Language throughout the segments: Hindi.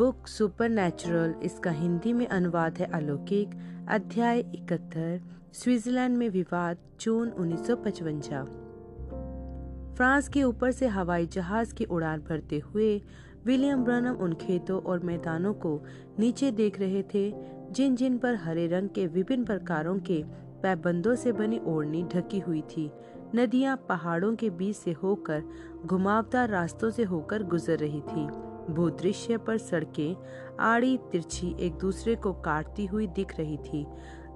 बुक सुपर इसका हिंदी में अनुवाद है अलौकिक, अध्याय इकहत्तर, स्विट्जरलैंड में विवाद, जून उन्नीस फ्रांस के ऊपर से हवाई जहाज़ की उड़ान भरते हुए, विलियम ब्रनम उन खेतों और मैदानों को नीचे देख रहे थे, जिन जिन पर हरे रंग के विभिन्न प्रकारों के पैबंदों से बनी ओढ़नी ढकी हुई थी। नदियाँ पहाड़ों के बीच से होकर, घुमावदार रास्तों से होकर गुजर रही थी। भूदृश्य पर सड़कें, आड़ी तिरछी एक दूसरे को काटती हुई दिख रही थी।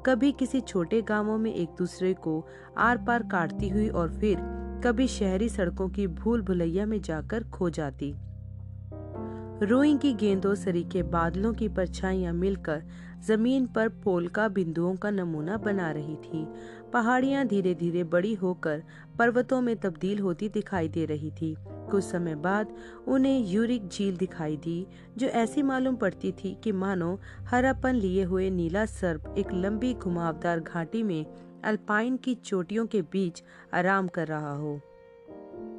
कभी किसी छोटे गाँवों में एक दूसरे को आर पार काटती हुई और फिर कभी शहरी सड़कों की भूल भुलैया में जाकर खो जाती। रोइंग की गेंदों सरीके बादलों की परछाइयाँ मिलकर ज़मीन पर पोलका बिंदुओं का नमूना बना रही थी। पहाड़ियाँ धीरे धीरे बड़ी होकर पर्वतों में तब्दील होती दिखाई दे रही थी। कुछ समय बाद उन्हें यूरिक झील दिखाई दी, जो ऐसी मालूम पड़ती थी कि मानो हरापन लिए हुए नीला सर्प एक लंबी घुमावदार घाटी में अल्पाइन की चोटियों के बीच आराम कर रहा हो।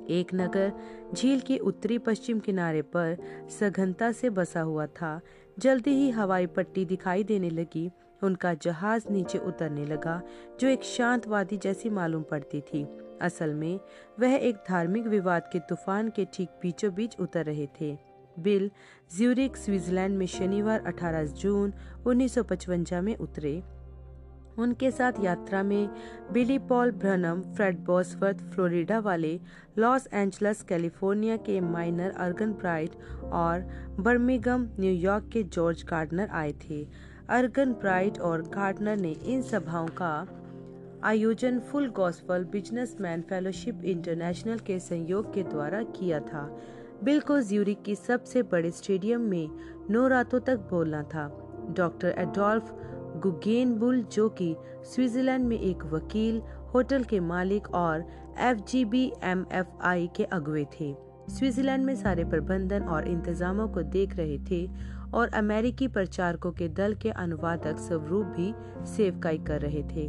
एक नगर झील के उत्तरी पश्चिम किनारे पर सघनता से बसा हुआ था। जल्दी ही हवाई पट्टी दिखाई देने लगी उनका जहाज़ नीचे उतरने लगा, जो एक शांतवादी जैसी मालूम पड़ती थी। असल में, वह एक धार्मिक विवाद के तूफ़ान के ठीक बीचों बीच उतर रहे थे। बिल ज्यूरिक स्विट्जरलैंड में शनिवार 18 जून, उन्नीस में उतरे। उनके साथ यात्रा में Billy Paul Branum, Fred Bosworth, Florida वाले लॉस एंजलस, कैलिफ़ोर्निया के माइनर अर्गन ब्राइट और बर्मिगम न्यूयॉर्क के जॉर्ज गार्डनर आए थे। अर्गन ब्राइट और गार्डनर ने इन सभाओं का आयोजन Full Gospel Businessmen Fellowship International के सहयोग के द्वारा किया था। बिल को ज्यूरिक की सबसे बड़े स्टेडियम में नौ रातों तक बोलना था। डॉक्टर एडोल्फ गुगेनबुल, जो कि स्विट्जरलैंड में एक वकील, होटल के मालिक और F G B M F I के अगुए थे। स्विट्जरलैंड में सारे प्रबंधन और इंतजामों को देख रहे थे और अमेरिकी प्रचारकों के दल के अनुवादक स्वरूप भी सेवकाई कर रहे थे।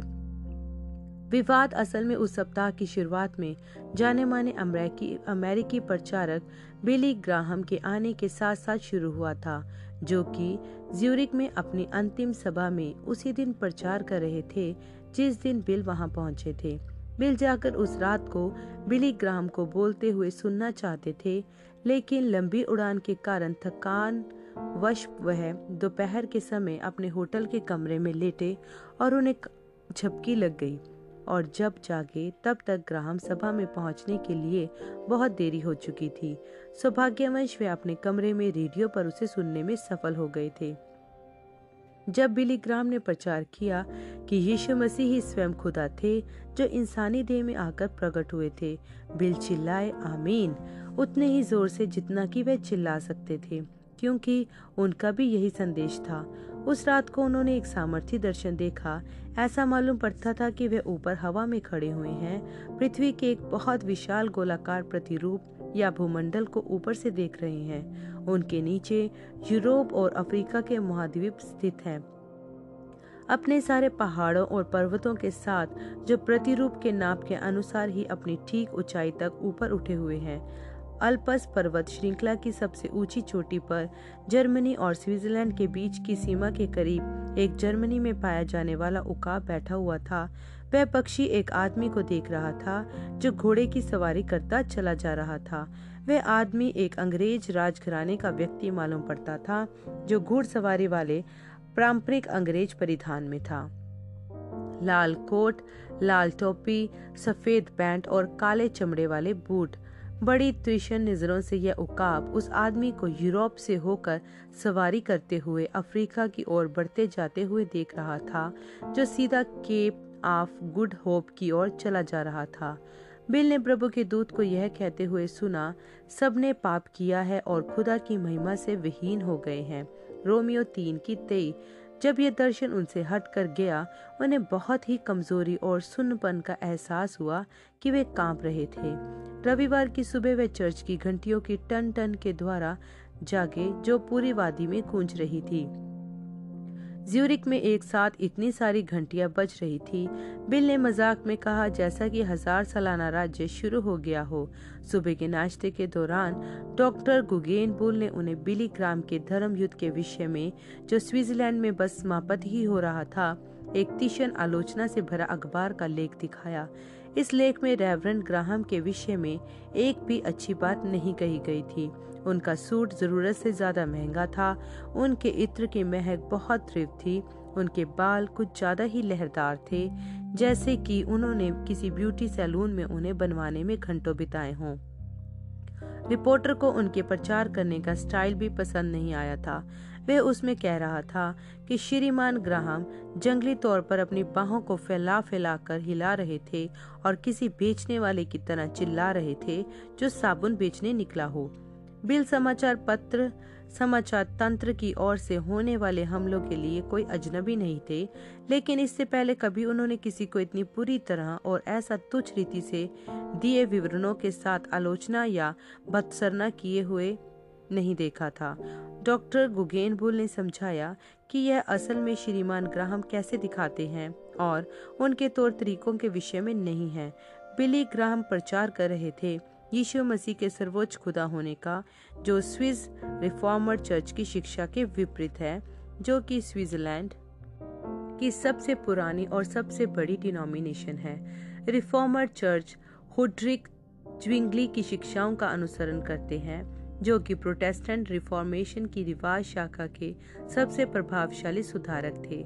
विवाद असल में उस सप्ताह की शुरुआत में जाने माने अमेरिकी अमेरिकी प्रचारक बिली ग्राहम के आने के साथ साथ शुरू हुआ था, जो कि ज्यूरिक में अपनी अंतिम सभा में उसी दिन प्रचार कर रहे थे जिस दिन बिल वहाँ पहुँचे थे। बिल जाकर उस रात को बिली ग्राम को बोलते हुए सुनना चाहते थे, लेकिन लंबी उड़ान के कारण थकान वश वह दोपहर के समय अपने होटल के कमरे में लेटे और उन्हें झपकी लग गई। और जब जागे, तब तक ग्राहम सभा में पहुँचने के लिए बहुत देरी हो चुकी थी। सौभाग्यवंश वे अपने कमरे में रेडियो पर उसे सुनने में सफल हो गए थे। जब बिली ग्राम ने प्रचार किया कि यीशु मसीह ही स्वयं खुदा थे, जो इंसानी देह में आकर प्रकट हुए थे, बिल चिल्लाए, आमीन। उतने ही ज़ोर से जितना कि वे चिल्ला सकते थे, क्योंकि उनका भी यही संदेश था। उस रात को उन्होंने एक सामर्थ्य दर्शन देखा। ऐसा मालूम पड़ता था कि वे ऊपर हवा में खड़े हुए हैं। पृथ्वी के एक बहुत विशाल गोलाकार प्रतिरूप या भूमंडल को ऊपर से देख रहे हैं। उनके नीचे यूरोप और अफ्रीका के महाद्वीप स्थित हैं। अपने सारे पहाड़ों और पर्वतों के साथ, जो प्रतिरूप के नाप के अनुसार ही अपनी ठीक ऊंचाई तक ऊपर उठे हुए हैं, अल्पस पर्वत श्रृंखला की सबसे ऊँची चोटी पर जर्मनी और स्विट्जरलैंड के बीच की सीमा के करीब एक जर्मनी में पाया जाने वाला उकाब बैठा हुआ था। वह पक्षी एक आदमी को देख रहा था, जो घोड़े की सवारी करता चला जा रहा था। वह आदमी एक अंग्रेज़ राजघराने का व्यक्ति मालूम पड़ता था, जो घुड़सवारी वाले पारंपरिक अंग्रेज़ परिधान में था। लाल कोट, लाल टोपी, सफ़ेद पैंट और काले चमड़े वाले बूट बड़ी त्विशन नज़रों से यह उकाब उस आदमी को यूरोप से होकर सवारी करते हुए अफ्रीका की ओर बढ़ते जाते हुए देख रहा था, जो सीधा केप ऑफ़ गुड होप की ओर चला जा रहा था। बिल ने प्रभु के दूत को यह कहते हुए सुना सबने पाप किया है और खुदा की महिमा से विहीन हो गए हैं। रोमियो तीन की तेई जब यह दर्शन उनसे हट कर गया, उन्हें बहुत ही कमज़ोरी और सुन्नपन का एहसास हुआ कि वे काँप रहे थे। रविवार की सुबह वे चर्च की घंटियों की टन टन के द्वारा जागे, जो पूरी वादी में गूंज रही थी। ज्यूरिक में एक साथ इतनी सारी घंटियाँ बज रही थी। बिल ने मज़ाक में कहा, जैसा कि हज़ार सालाना राज्य शुरू हो गया हो। सुबह के नाश्ते के दौरान डॉक्टर गुगेन बुल ने उन्हें बिली ग्राम के धर्म युद्ध के विषय में, जो स्विट्जरलैंड में बस समाप्त ही हो रहा था, एक तीक्ष्ण आलोचना से भरा अखबार का लेख दिखाया। इस लेख में रेवरेंड ग्राहम के विषय में एक भी अच्छी बात नहीं कही गई थी। उनका सूट ज़रूरत से ज़्यादा महँगा था। उनके इत्र की महक बहुत तीव्र थी। उनके बाल कुछ ज़्यादा ही लहरदार थे, जैसे कि उन्होंने किसी ब्यूटी सैलून में उन्हें बनवाने में घंटों बिताए हों। रिपोर्टर को उनके प्रचार करने का स्टाइल भी पसंद नहीं आया था। वह उसमें कह रहा था कि श्रीमान ग्राहम जंगली तौर पर अपनी बाहों को फैला फैला कर हिला रहे थे और किसी बेचने वाले की तरह चिल्ला रहे थे जो साबुन बेचने निकला हो। बिल समाचार पत्र, समाचार तंत्र की ओर से होने वाले हमलों के लिए कोई अजनबी नहीं थे, लेकिन इससे पहले कभी उन्होंने किसी को इतनी पूरी तरह और ऐसा तुच्छ रीति से दिए विवरणों के साथ आलोचना या बदसरना किए हुए नहीं देखा था। डॉक्टर गुगेन बुल ने समझाया कि यह असल में श्रीमान ग्राहम कैसे दिखाते हैं और उनके तौर तरीकों के विषय में नहीं है। बिली ग्राहम प्रचार कर रहे थे यीशु मसीह के सर्वोच्च खुदा होने का, जो स्विस रिफॉर्मर चर्च की शिक्षा के विपरीत है, जो कि स्विट्जरलैंड की सबसे पुरानी और सबसे बड़ी डिनोमिनेशन है। रिफॉर्मर चर्च हुड्रिक ज्विंगली की शिक्षाओं का अनुसरण करते हैं, जो कि प्रोटेस्टेंट रिफॉर्मेशन की रिवाज शाखा के सबसे प्रभावशाली सुधारक थे।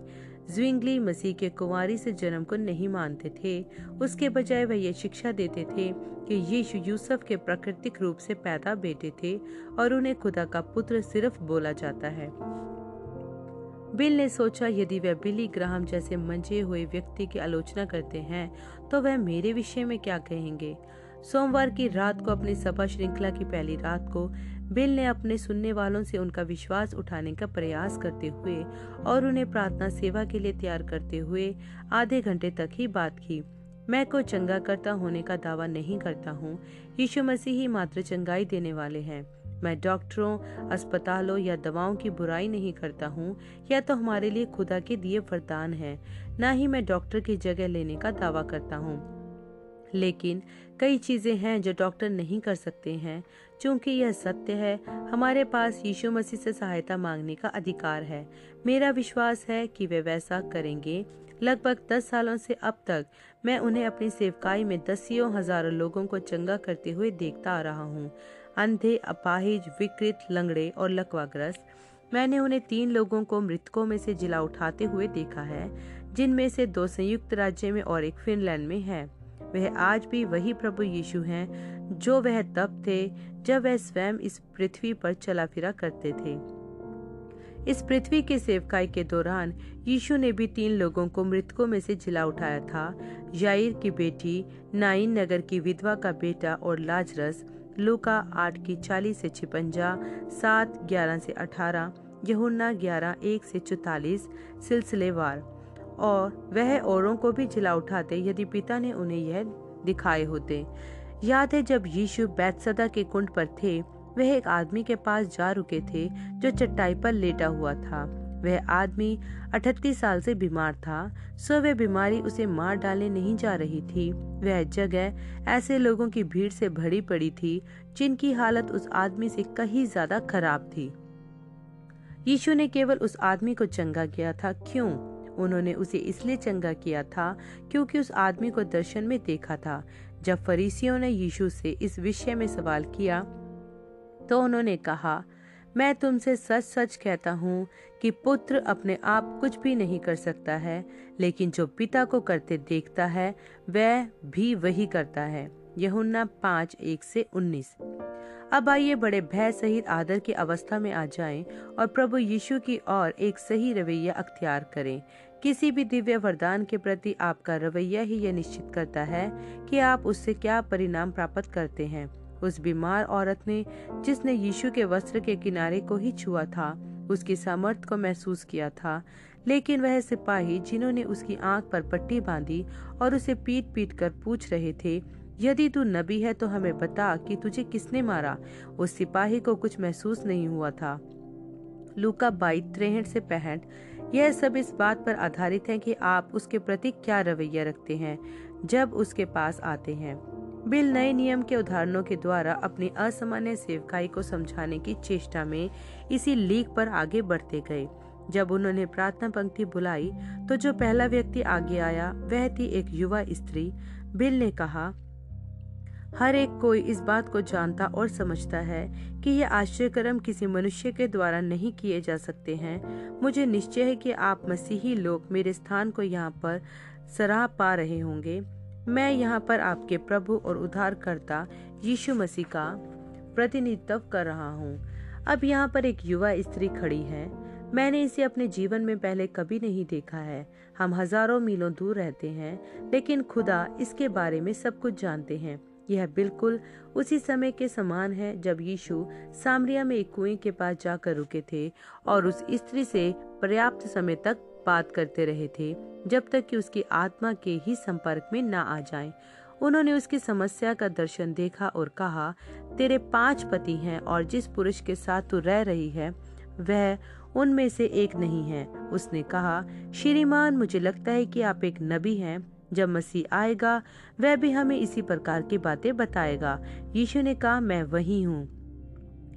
ज्विंगली मसीह के कुंवारी से जन्म को नहीं मानते थे। उसके बजाय वह ये शिक्षा देते थे कि यीशु यूसुफ के प्राकृतिक रूप से पैदा बेटे थे और उन्हें खुदा का पुत्र सिर्फ़ बोला जाता है। बिल ने सोचा, यदि वह बिली ग्राहम जैसे मंजे हुए व्यक्ति की आलोचना करते हैं तो वह मेरे विषय में क्या कहेंगे? सोमवार की रात को अपनी सभा श्रृंखला की पहली रात को बिल ने अपने सुनने वालों से उनका विश्वास उठाने का प्रयास करते हुए और उन्हें प्रार्थना सेवा के लिए तैयार करते हुए आधे घंटे तक ही बात की। मैं को चंगा करता होने का दावा नहीं करता हूँ। यीशु मसीह ही मात्र चंगाई देने वाले हैं। मैं डॉक्टरों, अस्पतालों या दवाओं की बुराई नहीं करता हूँ। या तो हमारे लिए खुदा के दिए वरदान है। न ही मैं डॉक्टर की जगह लेने का दावा करता हूँ। लेकिन कई चीज़ें हैं जो डॉक्टर नहीं कर सकते हैं। क्योंकि यह सत्य है, हमारे पास यीशु मसीह से सहायता मांगने का अधिकार है। मेरा विश्वास है कि वे वैसा करेंगे। लगभग दस सालों से अब तक मैं उन्हें अपनी सेवकाई में दसियों हज़ारों लोगों को चंगा करते हुए देखता आ रहा हूँ। अंधे, अपाहिज, विकृत, लंगड़े और लकवाग्रस्त, मैंने उन्हें तीन लोगों को मृतकों में से जिला उठाते हुए देखा है, जिनमें से दो संयुक्त राज्य में और एक फिनलैंड में है। वह आज भी वही प्रभु यीशु हैं, जो वह तब थे, जब वह स्वयं इस पृथ्वी पर चला फिरा करते थे। इस पृथ्वी के सेवकाई के दौरान यीशु ने भी तीन लोगों को मृतकों में से जिला उठाया था। याइर की बेटी नाइन नगर की विधवा का बेटा और लाजरस, लूका आठ की चालीस से छिपंजा, सात ग्यारह से अठारह, यहुन्ना ग्यारह एक से चौतालीस, सिलसिलेवार। और वह औरों को भी जिला उठाते यदि पिता ने उन्हें यह दिखाए होते। याद है जब यीशु बैतसदा के कुंड पर थे, वह एक आदमी के पास जा रुके थे जो चट्टाई पर लेटा हुआ था। वह आदमी अठतीस साल से बीमार था, सो वह बीमारी उसे मार डालने नहीं जा रही थी। वह जगह ऐसे लोगों की भीड़ से भरी पड़ी थी, जिनकी हालत उस आदमी से कहीं ज़्यादा खराब थी। यीशु ने केवल उस आदमी को चंगा किया था। क्यों? उन्होंने उसे इसलिए चंगा किया था क्योंकि उस आदमी को दर्शन में देखा था। जब फरीसियों ने यीशु से इस विषय में सवाल किया तो उन्होंने कहा, मैं तुमसे सच सच कहता हूँ कि पुत्र अपने आप कुछ भी नहीं कर सकता है, लेकिन जो पिता को करते देखता है, वह भी वही करता है। यहुन्ना पाँच एक से उन्नीस। अब आइए बड़े भय सहित आदर की अवस्था में आ जाएँ और प्रभु यीशु की ओर एक सही रवैया अख्तियार करें। किसी भी दिव्य वरदान के प्रति आपका रवैया ही यह निश्चित करता है कि आप उससे क्या परिणाम प्राप्त करते हैं। उस बीमार औरत ने, जिसने यीशु के वस्त्र के किनारे को ही छुआ था, उसकी सामर्थ को महसूस किया था, लेकिन वह सिपाही जिन्होंने उसकी आँख पर पट्टी बांधी और उसे पीट पीट कर पूछ रहे थे यदि तू नबी है तो हमें बता कि तुझे किसने मारा। उस सिपाही को कुछ महसूस नहीं हुआ था। लूका बाईस त्रेहठ से पैंठ यह सब इस बात पर आधारित है कि आप उसके प्रति क्या रवैया रखते हैं, जब उसके पास आते हैं। बिल नए नियम के उदाहरणों के द्वारा अपनी असामान्य सेवकाई को समझाने की चेष्टा में इसी लीक पर आगे बढ़ते गए। जब उन्होंने प्रार्थना पंक्ति बुलाई तो जो पहला व्यक्ति आगे आया, वह थी एक युवा स्त्री। बिल ने कहा हर एक कोई इस बात को जानता और समझता है कि ये आश्चर्यक्रम किसी मनुष्य के द्वारा नहीं किए जा सकते हैं। मुझे निश्चय है कि आप मसीही लोग मेरे स्थान को यहाँ पर सराह पा रहे होंगे। मैं यहाँ पर आपके प्रभु और उद्धारकर्ता यीशु मसीह का प्रतिनिधित्व कर रहा हूँ। अब यहाँ पर एक युवा स्त्री खड़ी है। मैंने इसे अपने जीवन में पहले कभी नहीं देखा है। हम हज़ारों मीलों दूर रहते हैं, लेकिन खुदा इसके बारे में सब कुछ जानते हैं। यह बिल्कुल उसी समय के समान है जब यीशु सामरिया में एक कुएँ के पास जाकर रुके थे और उस स्त्री से पर्याप्त समय तक बात करते रहे थे, जब तक कि उसकी आत्मा के ही संपर्क में न आ जाए। उन्होंने उसकी समस्या का दर्शन देखा और कहा, तेरे पाँच पति हैं और जिस पुरुष के साथ तू रह रही है, वह उनमें से एक नहीं है। उसने कहा, श्रीमान, मुझे लगता है कि आप एक नबी हैं। जब मसीह आएगा, वह भी हमें इसी प्रकार की बातें बताएगा। यीशु ने कहा, मैं वही हूँ।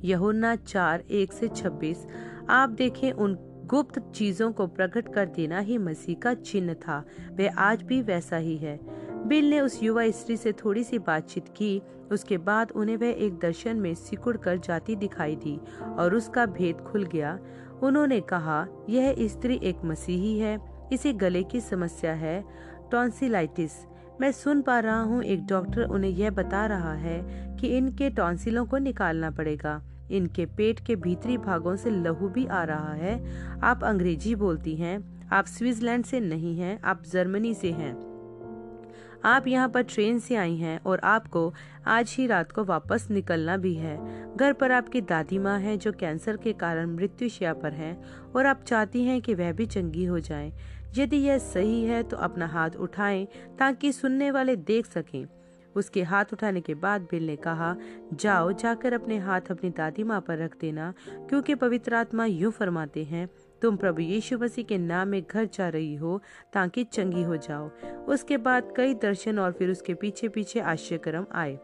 यहुन्ना चार, एक से छब्बीस। आप देखें, उन गुप्त चीज़ों को प्रकट कर देना ही मसीह का चिन्ह था। वह आज भी वैसा ही है। बिल ने उस युवा स्त्री से थोड़ी सी बातचीत की। उसके बाद उन्हें वह एक दर्शन में सिकुड़ कर जाती दिखाई दी और उसका भेद खुल गया। उन्होंने कहा, यह स्त्री एक मसीही है। इसे गले की समस्या है। टॉन्सिलाइटिस। मैं सुन पा रहा हूँ एक डॉक्टर उन्हें यह बता रहा है कि इनके टॉन्सिलों को निकालना पड़ेगा। इनके पेट के भीतरी भागों से लहू भी आ रहा है। आप अंग्रेज़ी बोलती हैं, आप स्विट्जरलैंड से नहीं हैं, आप जर्मनी से हैं। आप यहाँ पर ट्रेन से आई हैं और आपको आज ही रात को वापस निकलना भी है। घर पर आपकी दादी माँ है जो कैंसर के कारण मृत्युशया पर हैं और आप चाहती हैं कि वह भी चंगी हो जाए। यदि यह सही है तो अपना हाथ उठाएँ ताकि सुनने वाले देख सकें। उसके हाथ उठाने के बाद बिल ने कहा, जाओ, जाकर अपने हाथ अपनी दादी माँ पर रख देना, क्योंकि पवित्र आत्मा यूँ फरमाते हैं, तुम प्रभु यीशु मसीह के नाम में घर जा रही हो ताकि चंगी हो जाओ। उसके बाद कई दर्शन और फिर उसके पीछे पीछे आश्चर्यक्रम आए।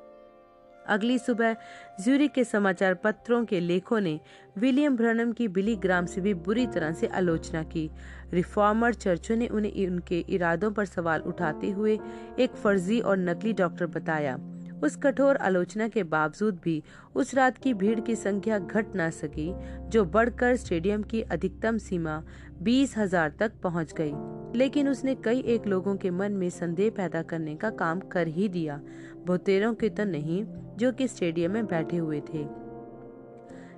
अगली सुबह ज्यूरी के समाचार पत्रों के लेखों ने विलियम ब्रनम की बिली ग्राम से भी बुरी तरह से आलोचना की। रिफॉर्मर चर्चों ने उन्हें उनके इरादों पर सवाल उठाते हुए एक फर्जी और नकली डॉक्टर बताया। उस कठोर आलोचना के बावजूद भी उस रात की भीड़ की संख्या घट न सकी, जो बढ़कर स्टेडियम की अधिकतम सीमा बीस हज़ार तक पहुँच गई। लेकिन उसने कई एक लोगों के मन में संदेह पैदा करने का काम कर ही दिया। बहुतेरों के तो नहीं, जो कि स्टेडियम में बैठे हुए थे।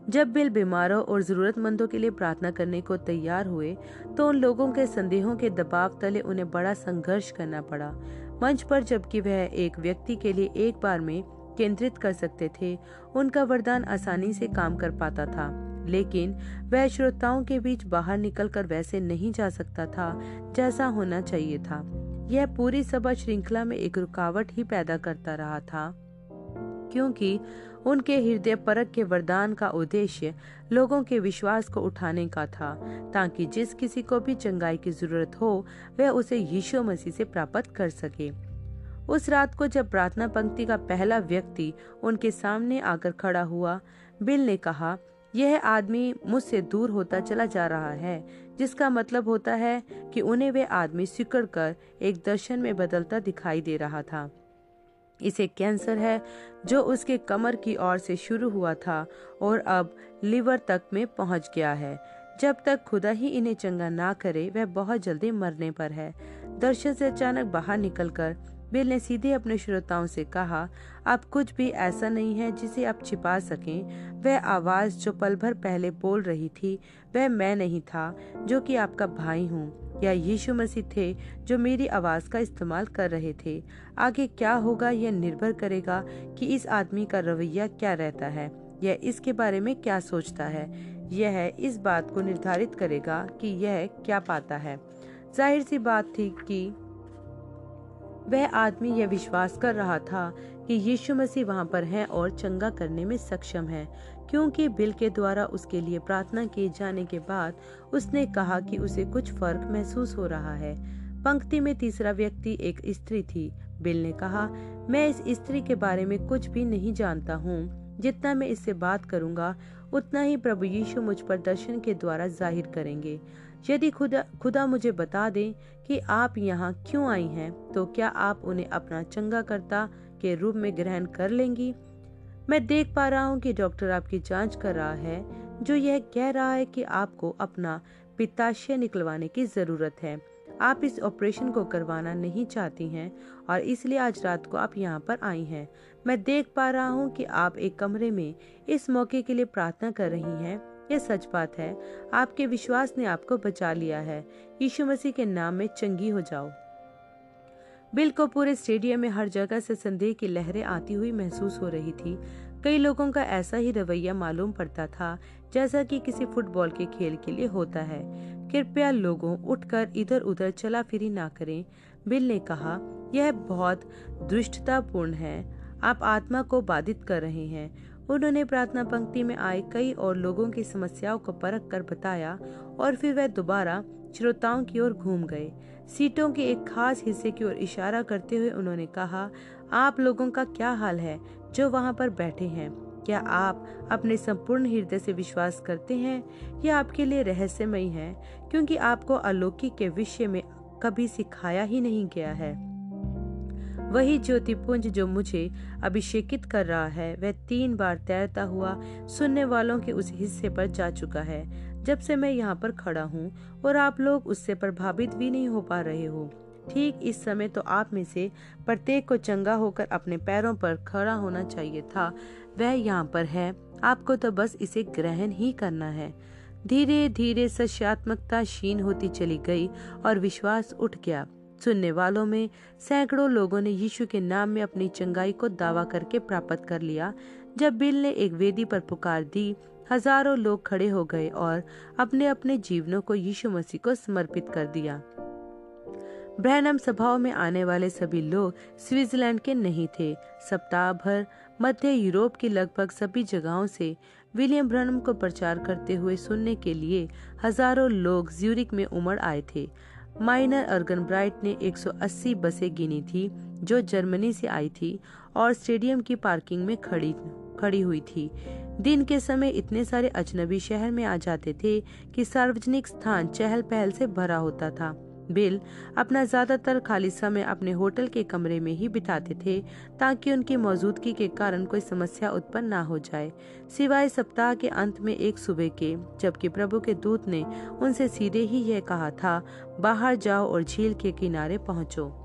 जब बिल बीमारों और जरूरतमंदों के लिए प्रार्थना करने को तैयार हुए तो उन लोगों के संदेहों के दबाव तले उन्हें बड़ा संघर्ष करना पड़ा। मंच पर जबकि वह एक व्यक्ति के लिए एक बार में केंद्रित कर सकते थे, उनका वरदान आसानी से काम कर पाता था। लेकिन वह श्रोताओं के बीच बाहर निकलकर वैसे नहीं जा सकता था, जैसा होना चाहिए था। यह पूरी सभा श्रृंखला में एक रुकावट ही पैदा करता रहा था। क्योंकि उनके हृदय परक के वरदान का उद्देश्य लोगों के विश्वास को उठाने का था, ताकि जिस किसी को भी चंगाई की ज़रूरत हो, वह उसे यीशु मसीह से प्राप्त कर सके। उस रात को जब प्रार्थना पंक्ति का पहला व्यक्ति उनके सामने आकर खड़ा हुआ, बिल ने कहा, यह आदमी मुझसे दूर होता चला जा रहा है, जिसका मतलब होता है कि उन्हें वे आदमी सिकड़ कर एक दर्शन में बदलता दिखाई दे रहा था। इसे कैंसर है, जो उसके कमर की ओर से शुरू हुआ था और अब लिवर तक में पहुँच गया है। जब तक खुदा ही इन्हें चंगा ना करे, वह बहुत जल्दी मरने पर है। दर्शन से अचानक बाहर निकलकर बिल ने सीधे अपने श्रोताओं से कहा अब कुछ भी ऐसा नहीं है जिसे आप छिपा सकें। वह आवाज़ जो पल भर पहले बोल रही थी, वह मैं नहीं था, जो कि आपका भाई हूँ। या यीशु मसीह थे जो मेरी आवाज़ का इस्तेमाल कर रहे थे। आगे क्या होगा यह निर्भर करेगा कि इस आदमी का रवैया क्या रहता है, यह इसके बारे में क्या सोचता है। यह इस बात को निर्धारित करेगा कि यह क्या पाता है। ज़ाहिर सी बात थी कि वह आदमी यह विश्वास कर रहा था कि यीशु मसीह वहाँ पर है और चंगा करने में सक्षम है। क्योंकि बिल के द्वारा उसके लिए प्रार्थना किए जाने के बाद उसने कहा कि उसे कुछ फ़र्क महसूस हो रहा है। पंक्ति में तीसरा व्यक्ति एक स्त्री थी। बिल ने कहा, मैं इस स्त्री के बारे में कुछ भी नहीं जानता हूँ। जितना मैं इससे बात करूँगा, उतना ही प्रभु यीशु मुझ पर दर्शन के द्वारा ज़ाहिर करेंगे। यदि खुदा खुदा मुझे बता दें कि आप यहाँ क्यों आई हैं तो क्या आप उन्हें अपना चंगा करता के रूप में ग्रहण कर लेंगी? मैं देख पा रहा हूँ कि डॉक्टर आपकी जाँच कर रहा है, जो यह कह रहा है कि आपको अपना पित्ताशय निकलवाने की ज़रूरत है। आप इस ऑपरेशन को करवाना नहीं चाहती हैं और इसलिए आज रात को आप यहाँ पर आई हैं। मैं देख पा रहा हूँ कि आप एक कमरे में इस मौके के लिए प्रार्थना कर रही हैं। यह सच बात है, आपके विश्वास ने आपको बचा लिया है। यीशु मसीह के नाम में चंगी हो जाओ। बिल को पूरे स्टेडियम में हर जगह से संदेह की लहरें आती हुई महसूस हो रही थी। कई लोगों का ऐसा ही रवैया मालूम पड़ता था, जैसा कि किसी फुटबॉल के खेल के लिए होता है। कृपया लोगों, उठकर इधर उधर चला फिरी ना करें, बिल ने कहा। यह बहुत दुष्टतापूर्ण है। आप आत्मा को बाधित कर रहे हैं। उन्होंने प्रार्थना पंक्ति में आए कई और लोगों की समस्याओं को परख कर बताया और फिर वह दोबारा श्रोताओं की ओर घूम गए। सीटों के एक खास हिस्से की ओर इशारा करते हुए उन्होंने कहा, आप लोगों का क्या हाल है जो वहाँ पर बैठे हैं? क्या आप अपने संपूर्ण हृदय से विश्वास करते हैं यह आपके लिए रहस्यमय है? क्योंकि आपको अलौकिक के विषय में कभी सिखाया ही नहीं गया है। वही ज्योतिपुंज जो मुझे अभिषेकित कर रहा है, वह तीन बार तैरता हुआ सुनने वालों के उस हिस्से पर जा चुका है। जब से मैं यहाँ पर खड़ा हूँ और आप लोग उससे प्रभावित भी नहीं हो पा रहे हो। ठीक इस समय तो आप में से प्रत्येक को चंगा होकर अपने पैरों पर खड़ा होना चाहिए था। वह यहाँ पर है। आपको तो बस इसे ग्रहण ही करना है। धीरे धीरे सत्यात्मकता क्षीण होती चली गई और विश्वास उठ गया। सुनने वालों में सैकड़ों लोगों ने यीशु के नाम में अपनी चंगाई को दावा करके प्राप्त कर लिया। जब बिल ने एक वेदी पर पुकार दी हज़ारों लोग खड़े हो गए और अपने अपने जीवनों को यीशु मसीह को समर्पित कर दिया। ब्रहणम सभाओं में आने वाले सभी लोग स्विट्जरलैंड के नहीं थे। सप्ताह भर मध्य यूरोप की लगभग सभी जगहों से विलियम ब्रनम को प्रचार करते हुए सुनने के लिए हज़ारों लोग ज्यूरिक में उमड़ आए थे। माइनर अर्गन ब्राइट ने 180 बसें गिनी थी, जो जर्मनी से आई थी और स्टेडियम की पार्किंग में खड़ी खड़ी हुई थी। दिन के समय इतने सारे अजनबी शहर में आ जाते थे कि सार्वजनिक स्थान चहल पहल से भरा होता था। बिल अपना ज़्यादातर खाली समय अपने होटल के कमरे में ही बिताते थे ताकि उनकी मौजूदगी के कारण कोई समस्या उत्पन्न ना हो जाए। सिवाय सप्ताह के अंत में एक सुबह के, जबकि प्रभु के दूत ने उनसे सीधे ही यह कहा था, बाहर जाओ और झील के किनारे पहुंचो।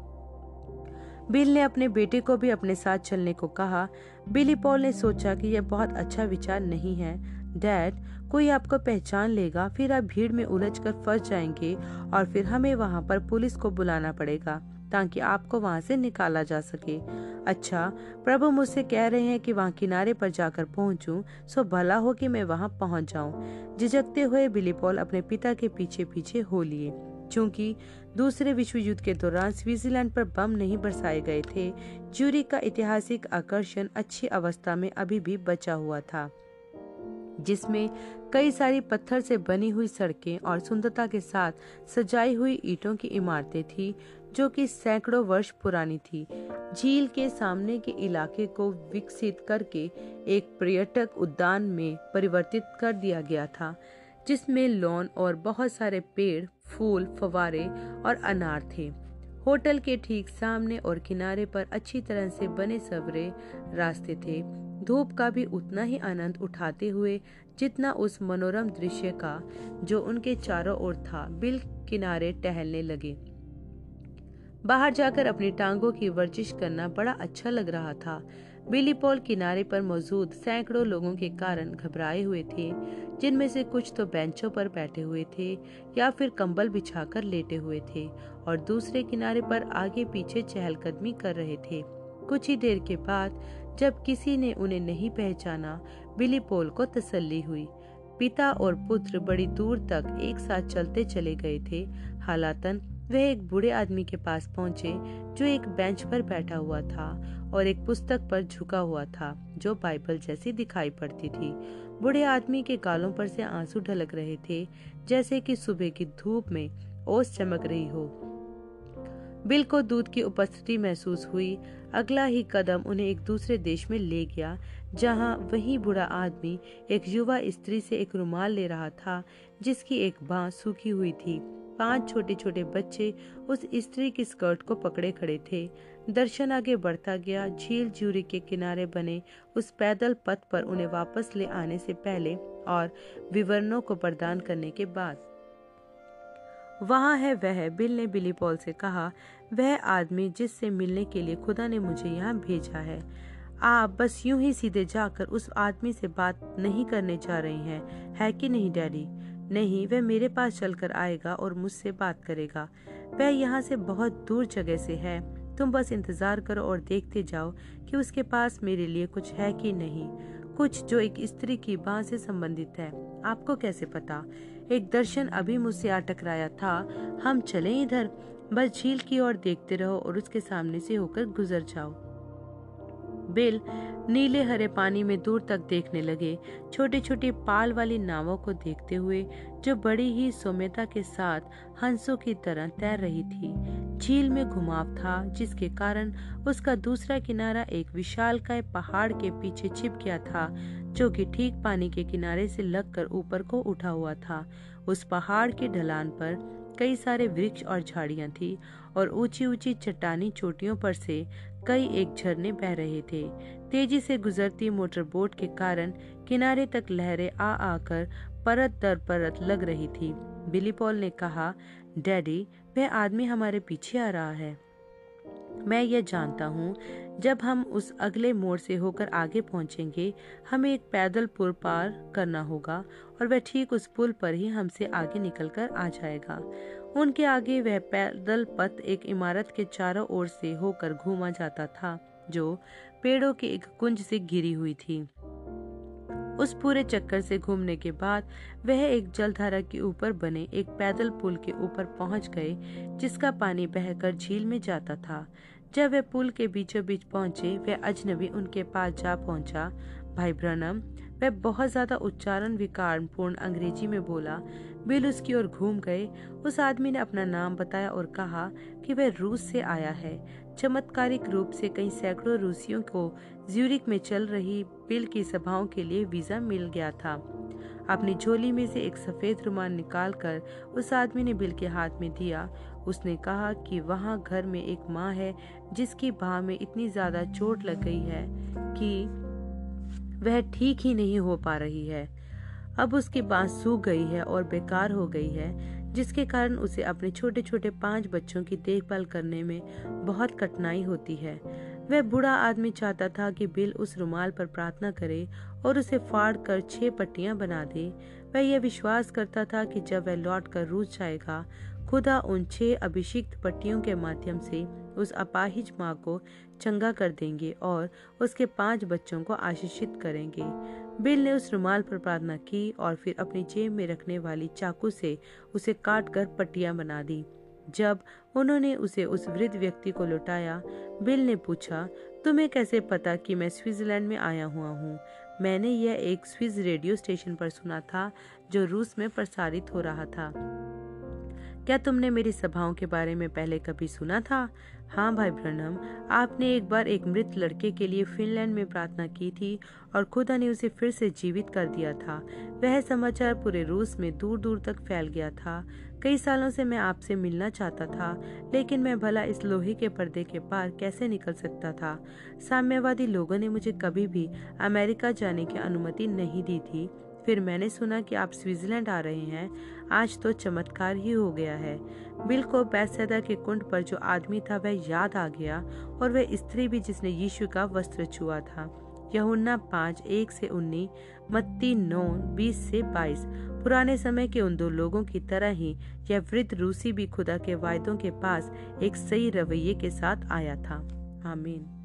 बिल ने अपने बेटे को भी अपने साथ चलने को कहा। बिली पॉल ने सोचा कि यह बहुत अच्छा विचार नहीं है। डैड, कोई आपको पहचान लेगा, फिर आप भीड़ में उलझ कर फंस जाएँगे और फिर हमें वहाँ पर पुलिस को बुलाना पड़ेगा, ताकि आपको वहाँ से निकाला जा सके। अच्छा प्रभु मुझसे कह रहे हैं कि वहाँ किनारे पर जाकर पहुँचूं, सो भला हो कि मैं वहाँ पहुँच जाऊँ। झिझकते हुए बिली पॉल अपने पिता के पीछे पीछे हो लिए चूँकि दूसरे विश्व युद्ध के दौरान स्विट्जरलैंड पर बम नहीं बरसाए गए थे। ज्यूरी का ऐतिहासिक आकर्षण अच्छी अवस्था में अभी भी बचा हुआ था, जिसमें कई सारी पत्थर से बनी हुई सड़कें और सुंदरता के साथ सजाई हुई ईंटों की इमारतें थी, जो कि सैकड़ों वर्ष पुरानी थी। झील के सामने के इलाके को विकसित करके एक पर्यटक उद्यान में परिवर्तित कर दिया गया था, जिसमें लॉन और बहुत सारे पेड़ फूल फवारे और अनार थे। होटल के ठीक सामने और किनारे पर अच्छी तरह से बने सबरे रास्ते थे। धूप का भी उतना ही आनंद उठाते हुए, जितना उस मनोरम दृश्य का, जो उनके चारों ओर था, बिल किनारे टहलने लगे। बाहर जाकर अपनी टांगों की वर्जिश करना बड़ा अच्छा लग रहा था। बिली पॉल किनारे पर मौजूद सैकड़ों लोगों के कारण घबराए हुए थे, जिनमें से कुछ तो बेंचों पर बैठे हुए थे या फिर कंबल बिछाकर लेटे हुए थे और दूसरे किनारे पर आगे पीछे चहलकदमी कर रहे थे। कुछ ही देर के बाद, जब किसी ने उन्हें नहीं पहचाना बिली पोल को तसल्ली हुई। पिता और पुत्र बड़ी दूर तक एक साथ चलते चले गए थे। हालातन वह एक बूढ़े आदमी के पास पहुँचे, जो एक बेंच पर बैठा हुआ था और एक पुस्तक पर झुका हुआ था, जो बाइबल जैसी दिखाई पड़ती थी। बूढ़े आदमी के गालों पर से आँसू ढलक रहे थे, जैसे कि सुबह की धूप में ओस चमक रही हो। बिल को दूध की उपस्थिति महसूस हुई। अगला ही कदम उन्हें एक दूसरे देश में ले गया, जहाँ वही बूढ़ा आदमी एक युवा स्त्री से एक रुमाल ले रहा था, जिसकी एक बाँ सूखी हुई थी। पाँच छोटे छोटे बच्चे उस स्त्री की स्कर्ट को पकड़े खड़े थे। दर्शन आगे बढ़ता गया। झील जूरी के किनारे बने उस पैदल पथ पर उन्हें वापस ले आने से पहले और विवरणों को प्रदान करने के बाद। वहाँ है वह, बिल ने बिली पॉल से कहा, वह आदमी जिससे मिलने के लिए खुदा ने मुझे यहाँ भेजा है। आप बस यूँ ही सीधे जाकर उस आदमी से बात नहीं करने जा रही हैं, है कि नहीं, डैडी? नहीं, वह मेरे पास चलकर आएगा और मुझसे बात करेगा। वह यहाँ से बहुत दूर जगह से है। तुम बस इंतज़ार करो और देखते जाओ कि उसके पास मेरे लिए कुछ है कि नहीं। कुछ जो एक स्त्री की बाँ से संबंधित है। आपको कैसे पता? एक दर्शन अभी मुझसे आ टकराया था। हम चले इधर। बस झील की ओर देखते रहो और उसके सामने से होकर गुजर जाओ। बिल नीले हरे पानी में दूर तक देखने लगे। छोटी छोटी पाल वाली नावों को देखते हुए, जो बड़ी ही सौम्यता के साथ हंसों की तरह तैर रही थी, झील में घुमाव था, जिसके कारण उसका दूसरा किनारा एक विशाल का पहाड़ के पीछे छिप गया था, जो कि ठीक पानी के किनारे से लगकर ऊपर को उठा हुआ था। उस पहाड़ के ढलान पर कई सारे वृक्ष और झाड़ियाँ थी, और ऊँची ऊँची चट्टानी चोटियों पर से कई एक झरने बह रहे थे। तेज़ी से गुजरती मोटर बोट के कारण किनारे तक लहरें आ आकर परत दर परत लग रही थी। बिली पॉल ने कहा, डैडी, वह आदमी हमारे पीछे आ रहा है। मैं यह जानता हूँ, जब हम उस अगले मोड़ से होकर आगे पहुँचेंगे, हमें एक पैदल पुल पार करना होगा और वह ठीक उस पुल पर ही हमसे आगे निकलकर आ जाएगा। उनके आगे वह पैदल पथ एक इमारत के चारों ओर से होकर घूमा जाता था, जो पेड़ों के एक कुंज से घिरी हुई थी। उस पूरे चक्कर से घूमने के बाद वह एक जलधारा के ऊपर बने एक पैदल पुल के ऊपर पहुँच गए, जिसका पानी बहकर झील में जाता था। जब वह पुल के बीचों बीच पहुँचे, वह अजनबी उनके पास जा पहुँचा। भाई ब्रनम वह बहुत ज़्यादा उच्चारण विकार पूर्ण अंग्रेज़ी में बोला। बिल उसकी ओर घूम गए। उस आदमी ने अपना नाम बताया और कहा कि वह रूस से आया है। चमत्कारिक रूप से कई सैकड़ों रूसियों को ज्यूरिक में चल रही बिल की सभाओं के लिए वीज़ा मिल गया था। अपनी झोली में से एक सफ़ेद रुमाल निकालकर उस आदमी ने बिल के हाथ में दिया। उसने कहा कि वहाँ घर में एक माँ है जिसकी बाह में इतनी ज़्यादा चोट लग गई है कि वह ठीक ही नहीं हो पा रही है। अब उसकी बाँस सूख गई है और बेकार हो गई है, जिसके कारण उसे अपने छोटे छोटे पाँच बच्चों की देखभाल करने में बहुत कठिनाई होती है। वह बूढ़ा आदमी चाहता था कि बिल उस रुमाल पर प्रार्थना करे और उसे फाड़ कर छह पट्टियाँ बना दे। वह यह विश्वास करता था कि जब वह लौट कर रूस जाएगा खुदा उन छह अभिषिक्त पट्टियों के माध्यम से उस अपाहिज माँ को चंगा कर देंगे और उसके पाँच बच्चों को आशीषित करेंगे। बिल ने उस रुमाल पर प्रार्थना की और फिर अपनी जेब में रखने वाली चाकू से उसे काट कर पट्टियाँ बना दी। जब उन्होंने उसे उस वृद्ध व्यक्ति को लुटाया, बिल ने पूछा, तुम्हें कैसे पता कि मैं स्विट्जरलैंड में आया हुआ हूँ? मैंने यह एक स्विस रेडियो स्टेशन पर सुना था जो रूस में प्रसारित हो रहा था। क्या तुमने मेरी सभाओं के बारे में पहले कभी सुना था? हाँ भाई ब्रनम आपने एक बार एक मृत लड़के के लिए फिनलैंड में प्रार्थना की थी और खुदा ने उसे फिर से जीवित कर दिया था। वह समाचार पूरे रूस में दूर दूर तक फैल गया था। कई सालों से मैं आपसे मिलना चाहता था, लेकिन मैं भला इस लोहे के पर्दे के पार कैसे निकल सकता था? साम्यवादी लोगों ने मुझे कभी भी अमेरिका जाने की अनुमति नहीं दी थी। फिर मैंने सुना कि आप स्विट्जरलैंड आ रहे हैं। आज तो चमत्कार ही हो गया है। बिल को बैसैदा के कुंड पर जो आदमी था, वह याद आ गया और वह स्त्री भी जिसने यीशु का वस्त्र छुआ था। यहुन्ना पाँच, एक से उन्नीस मत्ती नौ, बीस से बाईस। पुराने समय के उन दो लोगों की तरह ही यह वृद्ध रूसी भी खुदा के वायदों के पास एक सही रवैये के साथ आया था। आमीन।